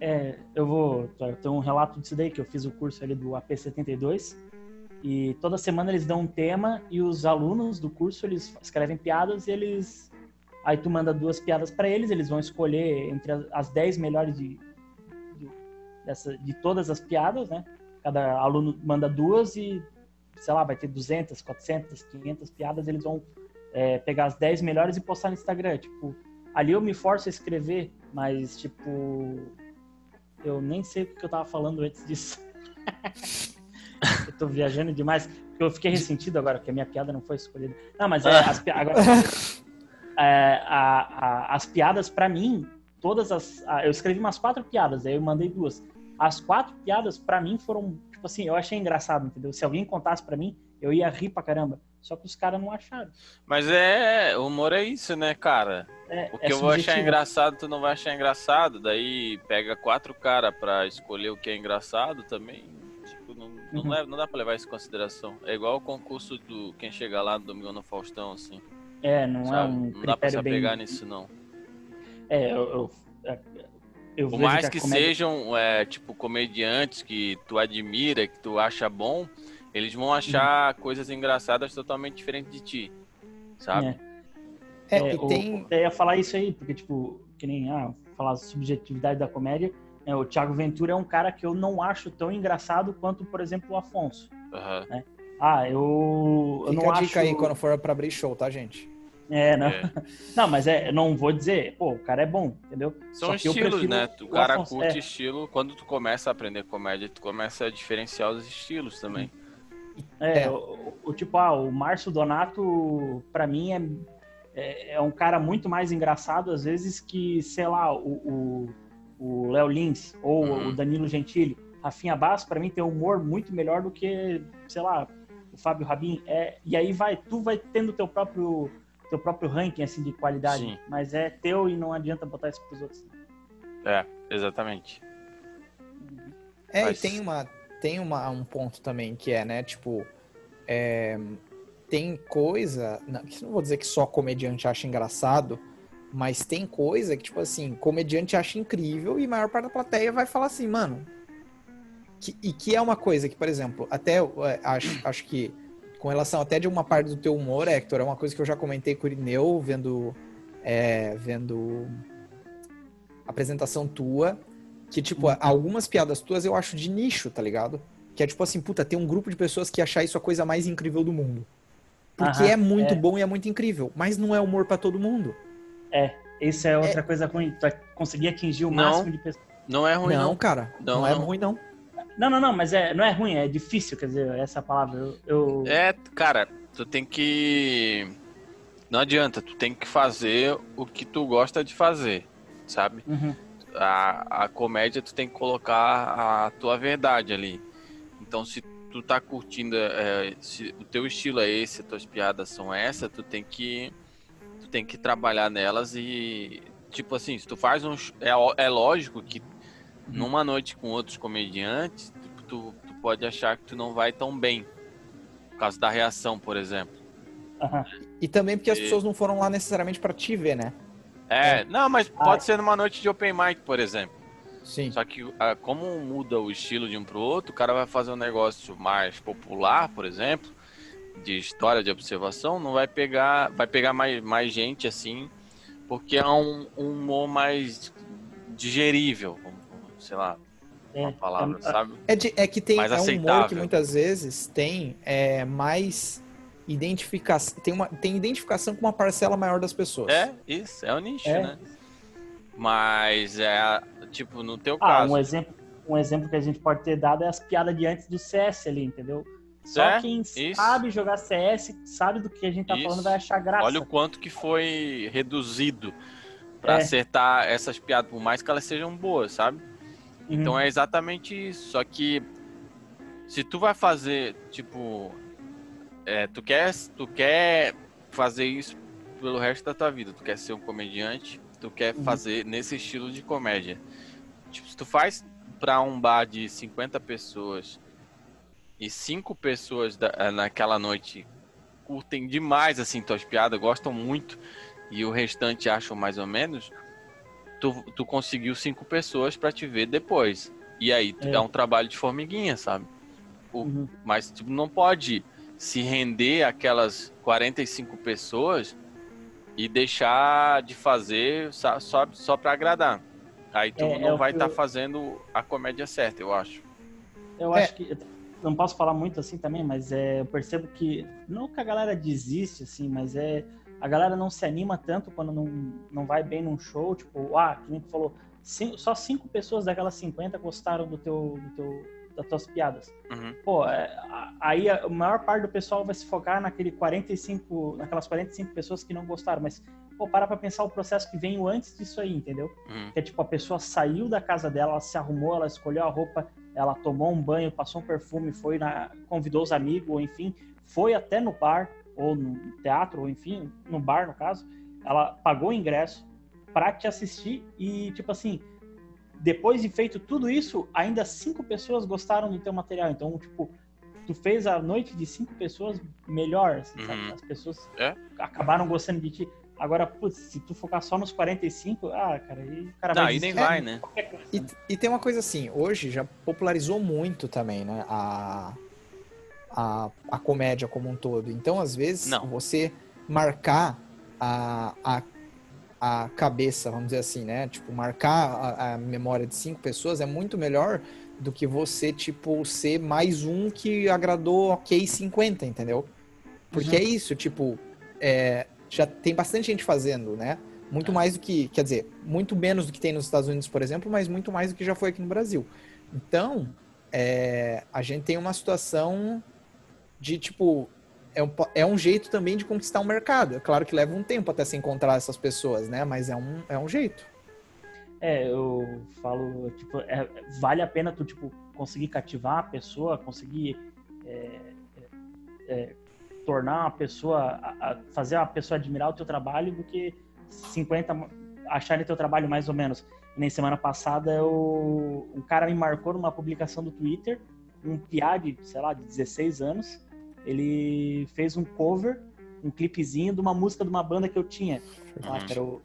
É, eu vou ter um relato disso daí, que eu fiz o curso ali do AP72, e toda semana eles dão um tema e os alunos do curso, eles escrevem piadas e eles... Aí tu manda duas piadas para eles, eles vão escolher entre as 10 melhores de, de, dessa, de todas as piadas, né? Cada aluno manda duas e, sei lá, vai ter 200, 400, 500 piadas, eles vão é, pegar as 10 melhores e postar no Instagram. Tipo, ali eu me forço a escrever, mas, tipo, eu nem sei o que eu tava falando antes disso. eu tô viajando demais. Eu fiquei ressentido agora, porque a minha piada não foi escolhida. Não, mas é, as, agora, é, a, a, as piadas, para mim, todas as. A, eu escrevi umas quatro piadas, aí eu mandei duas. As quatro piadas, para mim, foram. Tipo assim, eu achei engraçado, entendeu? Se alguém contasse para mim, eu ia rir pra caramba. Só que os caras não acharam. Mas é. O humor é isso, né, cara? É, o que é eu vou achar engraçado, tu não vai achar engraçado. Daí pega quatro caras pra escolher o que é engraçado também. Tipo, não, não, uhum. leva, não dá pra levar isso em consideração. É igual o concurso do quem chega lá no Domingo no Faustão, assim. É, não é sabe? é um Não dá pra se apegar bem... nisso, não. É, eu, eu, é, eu Por mais que, que comédia... sejam, é, tipo, comediantes que tu admira, que tu acha bom, eles vão achar uhum. coisas engraçadas totalmente diferentes de ti, sabe? É. É, é, e tem... Eu ia falar isso aí, porque, tipo, que nem ah, falar a subjetividade da comédia, é, o Thiago Ventura é um cara que eu não acho tão engraçado quanto, por exemplo, o Afonso. Uhum. Né? Ah, eu, eu Fica não a dica acho... aí quando for pra abrir show, tá, gente? É, não. É. Não, mas é, não vou dizer, pô, o cara é bom, entendeu? São estilos, né? O, o cara Afonso, curte é. estilo. Quando tu começa a aprender comédia, tu começa a diferenciar os estilos também. É, é. O, o, tipo, ah, o Márcio Donato, pra mim, é é, é um cara muito mais engraçado, às vezes, que, sei lá, o Léo Lins ou uhum. o Danilo Gentili. Rafinha Bass, para mim, tem um humor muito melhor do que, sei lá, o Fábio Rabin. É, e aí vai, tu vai tendo teu próprio teu próprio ranking assim de qualidade, Sim. mas é teu e não adianta botar isso pros outros. É, exatamente. É, Mas- e tem, uma, tem uma, um ponto também que é, né, tipo, é, tem coisa, não, não vou dizer que só comediante acha engraçado, mas tem coisa que, tipo assim, comediante acha incrível e a maior parte da plateia vai falar assim, mano. que- e que é uma coisa que, por exemplo, até é, acho, acho que com relação até de uma parte do teu humor, Hector, é uma coisa que eu já comentei com o Irineu, vendo, é, vendo apresentação tua, que, tipo, algumas piadas tuas eu acho de nicho, tá ligado? Que é tipo assim, puta, tem um grupo de pessoas que achar isso a coisa mais incrível do mundo. Porque Aham, é muito é. bom e é muito incrível, mas não é humor pra todo mundo. Isso é outra coisa ruim. Tu vai conseguir atingir o Não. máximo de pessoas. Não é ruim, não, não. cara, não, Não, é não. ruim não. Não, não, não, mas é, não é ruim, é difícil, quer dizer, essa palavra. Eu, eu- É, cara, tu tem que. Não adianta, tu tem que fazer o que tu gosta de fazer, sabe? Uhum. A, a comédia tu tem que colocar a tua verdade ali. Então se tu tá curtindo, é, se o teu estilo é esse, as tuas piadas são essa, tu tem que tu tem que trabalhar nelas e tipo assim, se tu faz um é, é lógico que numa noite com outros comediantes, tu, tu, tu pode achar que tu não vai tão bem. Por causa da reação, por exemplo. Aham. E também porque as pessoas não foram lá necessariamente pra te ver, né? É, não, mas Ah, pode ser numa noite de open mic, por exemplo. Sim. Só que ah, como muda o estilo de um pro outro, o cara vai fazer um negócio mais popular, por exemplo, de história de observação, não vai pegar, vai pegar mais, mais gente assim, porque é um, um humor mais digerível, sei lá, uma É, palavra, é, sabe? É, de- é que tem Mais é um humor que muitas vezes tem é, mais identificação, tem, uma, tem identificação com uma parcela maior das pessoas. É, isso, é o nicho, É. né? Mas é, tipo, no teu Ah, caso, um exemplo, um exemplo que a gente pode ter dado é as piadas de antes do CS ali, entendeu? Só É, quem isso. sabe jogar CS, sabe do que a gente tá Isso. falando, vai achar graça. olha o quanto que foi reduzido pra É. acertar essas piadas, por mais que elas sejam boas, sabe? Uhum. Então é exatamente isso. Só que se tu vai fazer, tipo, é, tu quer, tu quer fazer isso pelo resto da tua vida, tu quer ser um comediante, tu quer Uhum. fazer nesse estilo de comédia. Tipo, se tu faz pra um bar de 50 pessoas e cinco pessoas da- eh, naquela noite curtem demais assim tuas piadas, gostam muito e o restante acham mais ou menos, tu, tu conseguiu cinco pessoas pra te ver depois. E aí tu É. dá um trabalho de formiguinha, sabe? Uhum. Mas tu não pode se render aquelas 45 pessoas e deixar de fazer só, só, só pra agradar. Aí tu É, é não o vai estar eu- fazendo a comédia certa, eu acho. Eu É. acho que. Não posso falar muito assim também, mas é, eu percebo que. Não que a galera desiste, assim, mas é. A galera não se anima tanto quando não, não vai bem num show. Tipo, ah, que nem tu falou. cin- só cinco pessoas daquelas 50 gostaram do teu, do teu, das tuas piadas. Uhum. Pô, é, aí a, maior parte do pessoal vai se focar naquele 45, naquelas 45 pessoas que não gostaram. Mas, pô, para pra pensar o processo que veio antes disso aí, entendeu? Uhum. Que é tipo, a pessoa saiu da casa dela, ela se arrumou, ela escolheu a roupa, ela tomou um banho, passou um perfume, foi na, convidou os amigos, ou enfim, foi até no bar, ou no teatro, ou enfim, no bar no caso, ela pagou o ingresso pra te assistir e, tipo assim, depois de feito tudo isso, ainda cinco pessoas gostaram do teu material. Então, tipo, tu fez a noite de cinco pessoas melhor, assim, sabe? Uhum. As pessoas É. acabaram gostando de ti. Agora, putz, se tu focar só nos 45, ah, cara, aí o cara Não, vai aí nem vai, né? coisa, E, né? e tem uma coisa assim, hoje já popularizou muito também, né? A, a, a comédia como um todo. Então, às vezes, Não. você marcar a, a, a cabeça, vamos dizer assim, né? Tipo, marcar a, a memória de cinco pessoas é muito melhor do que você, tipo, ser mais um que agradou ok 50, entendeu? Porque Uhum. é isso, tipo, é, já tem bastante gente fazendo, né? Muito mais do que, quer dizer, muito menos do que tem nos Estados Unidos, por exemplo, mas muito mais do que já foi aqui no Brasil. Então, é, a gente tem uma situação de, tipo, é um, é um jeito também de conquistar um mercado. É claro que leva um tempo até se encontrar essas pessoas, né? Mas é um, é um jeito. É, eu falo, tipo, é- vale a pena tu, tipo, conseguir cativar a pessoa, conseguir é, é, é, tornar a pessoa, a- a- fazer a pessoa admirar o teu trabalho do que 50 acharem teu trabalho mais ou menos. Nem semana passada, eu, um cara me marcou numa publicação do Twitter, um piá de, sei lá, de 16 anos. Ele fez um cover, um clipezinho de uma música de uma banda que eu tinha. Lá, que era o,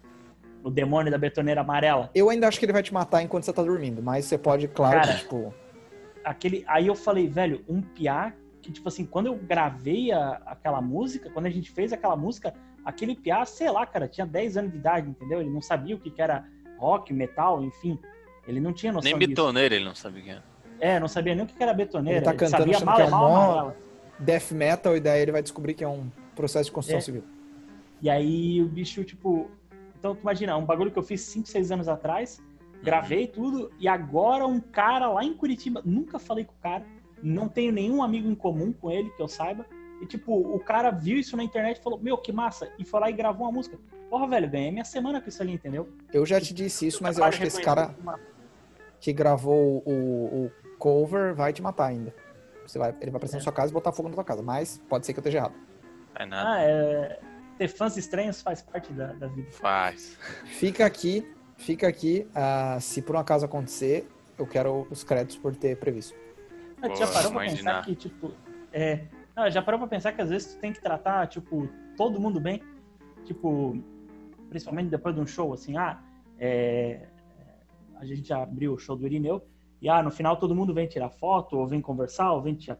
o Demônio da Betoneira Amarela. Eu ainda acho que ele vai te matar enquanto você tá dormindo, mas você pode, claro, Cara, que, tipo. aquele aí eu falei, velho, um piá que tipo assim, quando eu gravei a- aquela música, quando a gente fez aquela música, aquele piá, sei lá, cara, tinha 10 anos de idade, entendeu? Ele não sabia o que, que era rock, metal, enfim. Ele não tinha noção Nem disso. betoneiro ele não sabia quem era. É, não sabia nem o que que era betoneira. Ele tá cantando sabia mal, que é mal, mó- amarela. Death metal, e daí ele vai descobrir que é um processo de construção É. civil. E aí o bicho, tipo. Então, tu imagina, um bagulho que eu fiz 5, 6 anos atrás, gravei tudo, e agora um cara lá em Curitiba, nunca falei com o cara, não tenho nenhum amigo em comum com ele, que eu saiba. E, tipo, o cara viu isso na internet e falou, meu, que massa, e foi lá e gravou uma música. Porra, velho, ganhei minha semana com isso ali, entendeu? Eu já te disse isso, mas eu acho que esse cara que gravou o, o cover vai te matar ainda. Você vai, ele vai aparecer na sua casa e botar fogo na sua casa, mas pode ser que eu esteja errado. Faz nada. Ah, é... Ter fãs estranhos faz parte da, da vida. Faz. Fica aqui, fica aqui. ah, se por um acaso acontecer, eu quero os créditos por ter previsto. Ah, já parou pra pensar que, tipo, é. Não, já parou pra pensar que às vezes tu tem que tratar, tipo, todo mundo bem? Tipo, principalmente depois de um show, assim, ah, é. A gente já abriu o show do Irineu, e ah, no final todo mundo vem tirar foto, ou vem conversar, ou vem te,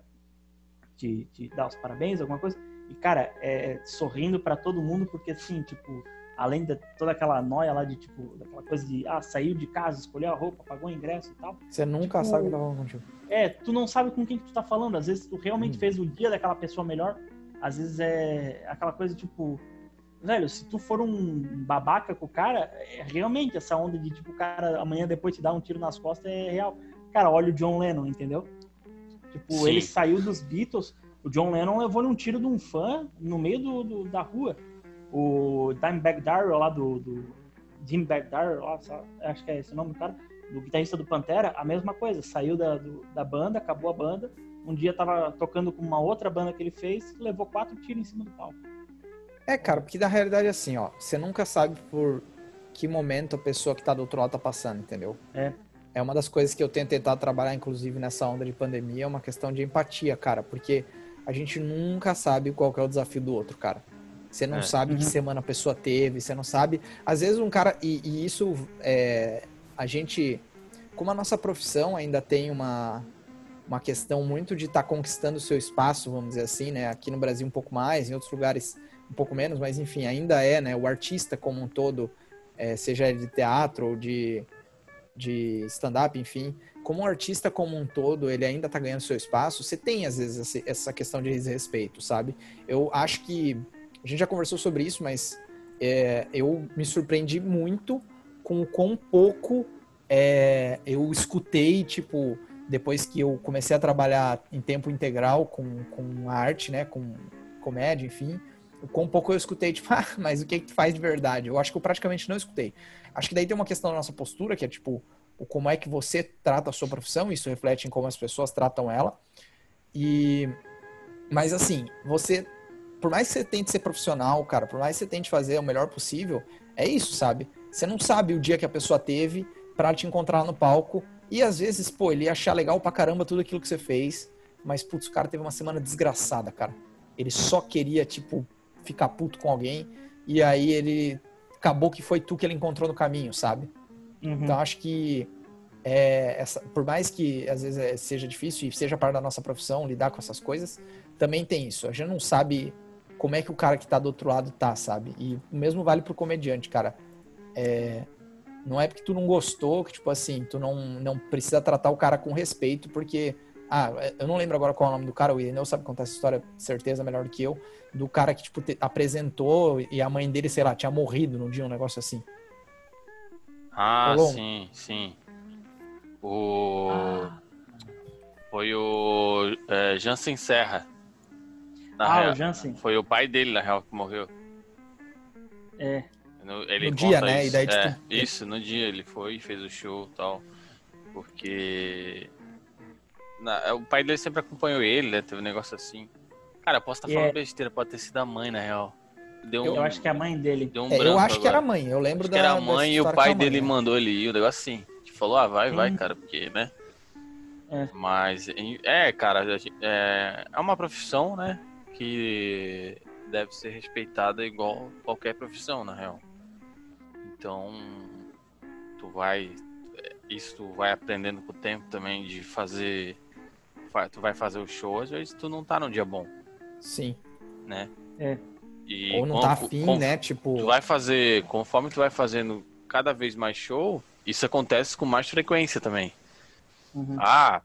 te, te dar os parabéns, alguma coisa. E, cara, é sorrindo pra todo mundo, porque assim, tipo, além de toda aquela noia lá de, tipo, daquela coisa de, ah, saiu de casa, escolheu a roupa, pagou o ingresso e tal. Você nunca Tipo, sabe o que tá falando contigo. É, tu não sabe com quem que tu tá falando. Às vezes tu realmente Hum. fez o dia daquela pessoa melhor. Às vezes é aquela coisa tipo, velho, se tu for um babaca com o cara, é realmente essa onda de tipo, o cara amanhã depois te dar um tiro nas costas é real. Cara, olha o John Lennon, entendeu? Tipo, Sim. ele saiu dos Beatles, o John Lennon levou um tiro de um fã no meio do, do- da rua. O Dimebag Darrell lá do, do Jim Darrell, acho que é esse o nome do cara, do guitarrista do Pantera, a mesma coisa, saiu da, do- da banda, acabou a banda, um dia tava tocando com uma outra banda que ele fez, levou quatro tiros em cima do palco. É, cara, porque na realidade é assim, ó, você nunca sabe por que momento a pessoa que tá do outro lado tá passando, entendeu? É. É uma das coisas que eu tenho tentado trabalhar, inclusive, nessa onda de pandemia, é uma questão de empatia, cara, porque a gente nunca sabe qual que é o desafio do outro, cara. Você não É. sabe que Uhum. semana a pessoa teve, você não sabe. Às vezes um cara. E, e isso é. A gente. Como a nossa profissão ainda tem uma, uma questão muito de estar conquistando o seu espaço, vamos dizer assim, né? Aqui no Brasil um pouco mais, em outros lugares um pouco menos, mas enfim, ainda é, né? O artista como um todo, é, seja ele de teatro ou de, de stand-up, enfim, como um artista como um todo, ele ainda tá ganhando seu espaço, você tem às vezes essa questão de respeito, sabe? Eu acho que a gente já conversou sobre isso, mas é, eu me surpreendi muito com o quão pouco é, eu escutei, tipo, depois que eu comecei a trabalhar em tempo integral com, com arte, né, com comédia, enfim, quão pouco eu escutei, tipo, ah, mas o que que tu faz de verdade? Eu acho que eu praticamente não escutei. Acho que daí tem uma questão da nossa postura, que é, tipo, o como é que você trata a sua profissão, isso reflete em como as pessoas tratam ela. E mas assim, você por mais que você tente ser profissional, cara, por mais que você tente fazer o melhor possível, é isso, sabe? Você não sabe o dia que a pessoa teve pra te encontrar no palco e às vezes, pô, ele ia achar legal pra caramba tudo aquilo que você fez, mas putz, o cara teve uma semana desgraçada, cara. Ele só queria tipo ficar puto com alguém e aí ele acabou que foi tu que ele encontrou no caminho, sabe? Uhum. Então acho que é, essa- por mais que às vezes é, seja difícil e seja parte da nossa profissão lidar com essas coisas, também tem isso. A gente não sabe como é que o cara que tá do outro lado tá, sabe? E o mesmo vale pro comediante, cara. É, não é porque tu não gostou que, tipo assim, tu não, não precisa tratar o cara com respeito, porque. Ah, eu não lembro agora qual é o nome do cara, o Irineu sabe contar essa história, certeza, melhor do que eu, do cara que, tipo, te- apresentou e a mãe dele, sei lá, tinha morrido num dia, um negócio assim. Ah, sim, sim. O. Ah, Foi o é, Jansen Serra. Na ah, real. o Jansen. Foi o pai dele, na real, que morreu. É. No, ele No dia, né? Isso. E daí, tipo, É, isso, no dia ele foi, fez o show e tal. Porque. Na- o pai dele sempre acompanhou ele, né? Teve um negócio assim. Cara, eu posso estar E falando é- besteira, pode ter sido a mãe, na real. deu Eu um, acho que é a mãe dele. deu um É, eu acho que era a agora. mãe. Eu lembro Acho da. que era a mãe e o pai a mãe, dele né? mandou ele ir, o negócio assim. Falou, ah, vai, vai, cara, porque, né? É. Mas, é, cara, é, é uma profissão, né? Que deve ser respeitada igual qualquer profissão, na real. Então, tu vai. Isso tu vai aprendendo com o tempo também de fazer. Tu vai fazer o show, às vezes tu não tá num dia bom, Sim. né? É. E Ou não com- tá afim, com- né? Tipo. Tu vai fazer, conforme tu vai fazendo cada vez mais show, isso acontece com mais frequência também. Uhum. Ah,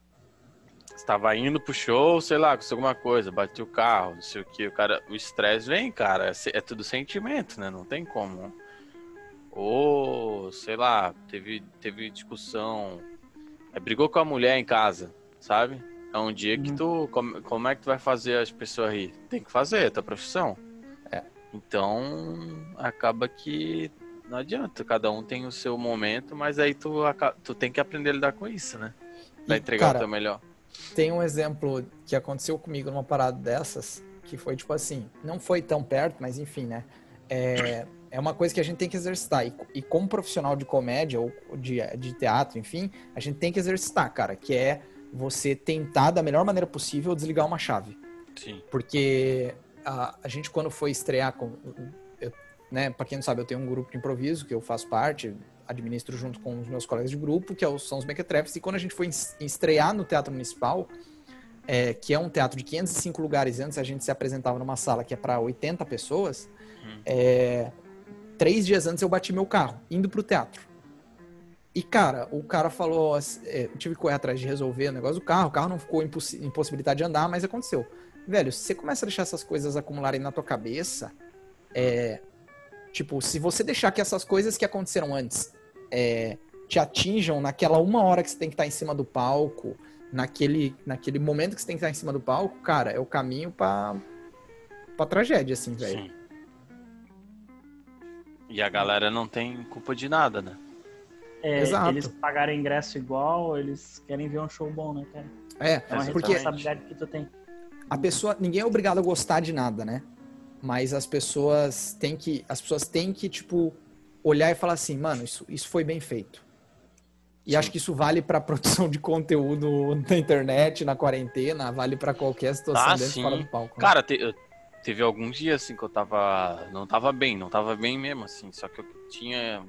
estava indo pro show, sei lá, aconteceu alguma coisa, bateu o carro, não sei o que, o cara, o estresse vem, cara, é, é tudo sentimento, né? Não tem como. Ou, sei lá, teve, teve discussão, é, brigou com a mulher em casa, sabe? É um dia que Uhum. tu, como, como é que tu vai fazer as pessoas rir? Tem que fazer, é tua profissão. É. Então, acaba que não adianta, cada um tem o seu momento, mas aí tu, tu tem que aprender a lidar com isso, né? Pra E, entregar cara, o teu melhor. Tem um exemplo que aconteceu comigo numa parada dessas, que foi tipo assim, não foi tão perto, mas enfim, né? É, é uma coisa que a gente tem que exercitar. E, e como profissional de comédia ou de, de teatro, enfim, a gente tem que exercitar, cara, que é você tentar da melhor maneira possível desligar uma chave. Sim. Porque a, a gente, quando foi estrear com. Eu, né, pra quem não sabe, eu tenho um grupo de improviso que eu faço parte, administro junto com os meus colegas de grupo, que é o- são os Mequetrefs. E quando a gente foi es- estrear no Teatro Municipal, é, que é um teatro de 505 lugares, antes a gente se apresentava numa sala que é para 80 pessoas, Hum. é, três dias antes eu bati meu carro, indo pro teatro. E, cara, o cara falou, é, tive que correr atrás de resolver o negócio do carro, o carro não ficou impossi- impossibilidade de andar, mas aconteceu. Velho, se você começa a deixar essas coisas acumularem na tua cabeça, é, tipo, se você deixar que essas coisas que aconteceram antes é, te atinjam naquela uma hora que você tem que estar em cima do palco, naquele, naquele momento que você tem que estar em cima do palco, cara, é o caminho pra, pra tragédia, assim, velho. Sim. E a galera não tem culpa de nada, né? É, Exato. Eles pagaram ingresso igual, eles querem ver um show bom, né, cara? É, É uma porque responsabilidade que tu tem. a pessoa, ninguém é obrigado a gostar de nada, né? Mas as pessoas têm que, as pessoas têm que tipo olhar e falar assim, mano, isso, isso foi bem feito. E Sim. acho que isso vale pra produção de conteúdo na internet, na quarentena, vale pra qualquer situação Ah, dentro sim. fora do palco. né? Cara, te- eu- teve alguns dias assim que eu tava. Não tava bem, não tava bem mesmo, assim. Só que eu tinha.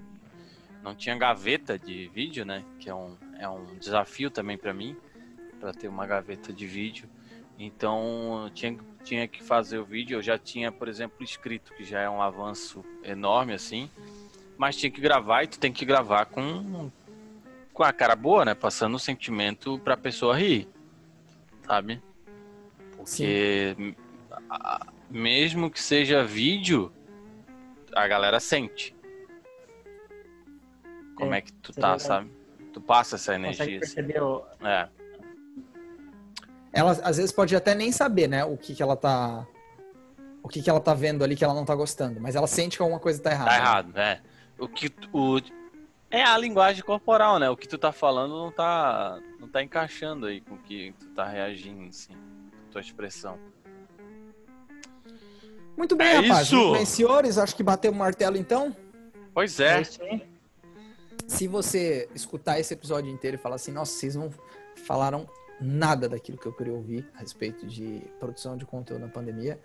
Não tinha gaveta de vídeo, né? Que é um, é um desafio também pra mim, pra ter uma gaveta de vídeo. Então tinha, tinha que fazer o vídeo. Eu já tinha, por exemplo, escrito, que já é um avanço enorme, assim. Mas tinha que gravar e tu tem que gravar com, com a cara boa, né? Passando o sentimento pra pessoa rir. Sabe? Porque mesmo que seja vídeo, a galera sente. Como é, É, que tu é tá, verdade. sabe? Tu passa essa Consegue energia. assim. perceber o... É, Ela às vezes pode até nem saber, né, o que que ela tá o que que ela tá vendo ali que ela não tá gostando, mas ela sente que alguma coisa tá errada. tá errado, né? O que o é a linguagem corporal, né? O que tu tá falando não tá não tá encaixando aí com o que tu tá reagindo assim, com tua expressão. Muito bem, É rapaz. isso! Muito bem, senhores, acho que bateu o martelo então. Pois É é. Se você escutar esse episódio inteiro e falar assim, nossa, vocês não falaram nada daquilo que eu queria ouvir a respeito de produção de conteúdo na pandemia,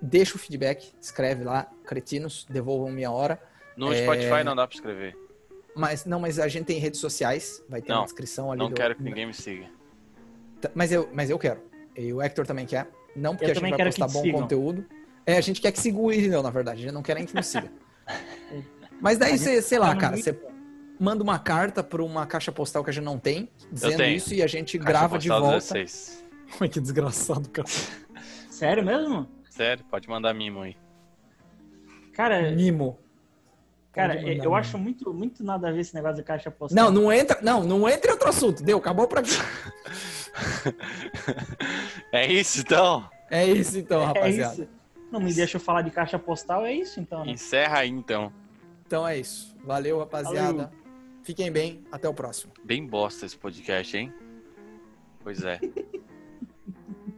deixa o feedback, escreve lá, cretinos, devolvam minha hora. No É. Spotify não dá pra escrever. Mas não, mas a gente tem redes sociais, vai ter Não, na descrição ali. Não do- quero que ninguém me siga. Tá, Mas eu, mas eu quero. E o Hector também quer. Não porque Eu a gente vai postar bom sigam. conteúdo. É, a gente quer que siga o Irineu, na verdade. A gente não quer nem que nos siga. Mas daí você, sei lá, tá cara, você manda uma carta para uma caixa postal que a gente não tem, dizendo isso e a gente Caixa grava de volta. 16. Ai, que desgraçado, cara. Sério mesmo? Sério, pode mandar mimo aí. Cara, Mimo. cara, eu mimo. acho muito, muito nada a ver esse negócio de caixa postal. Não, não entra, não, não entra em outro assunto. Deu, acabou por aqui. É isso então? É isso então, é rapaziada. isso. Não me deixa eu falar de caixa postal, é isso então, né? Encerra aí então. Então é isso. Valeu, rapaziada. Fiquem bem, até o próximo. Bem bosta esse podcast, hein? Pois é.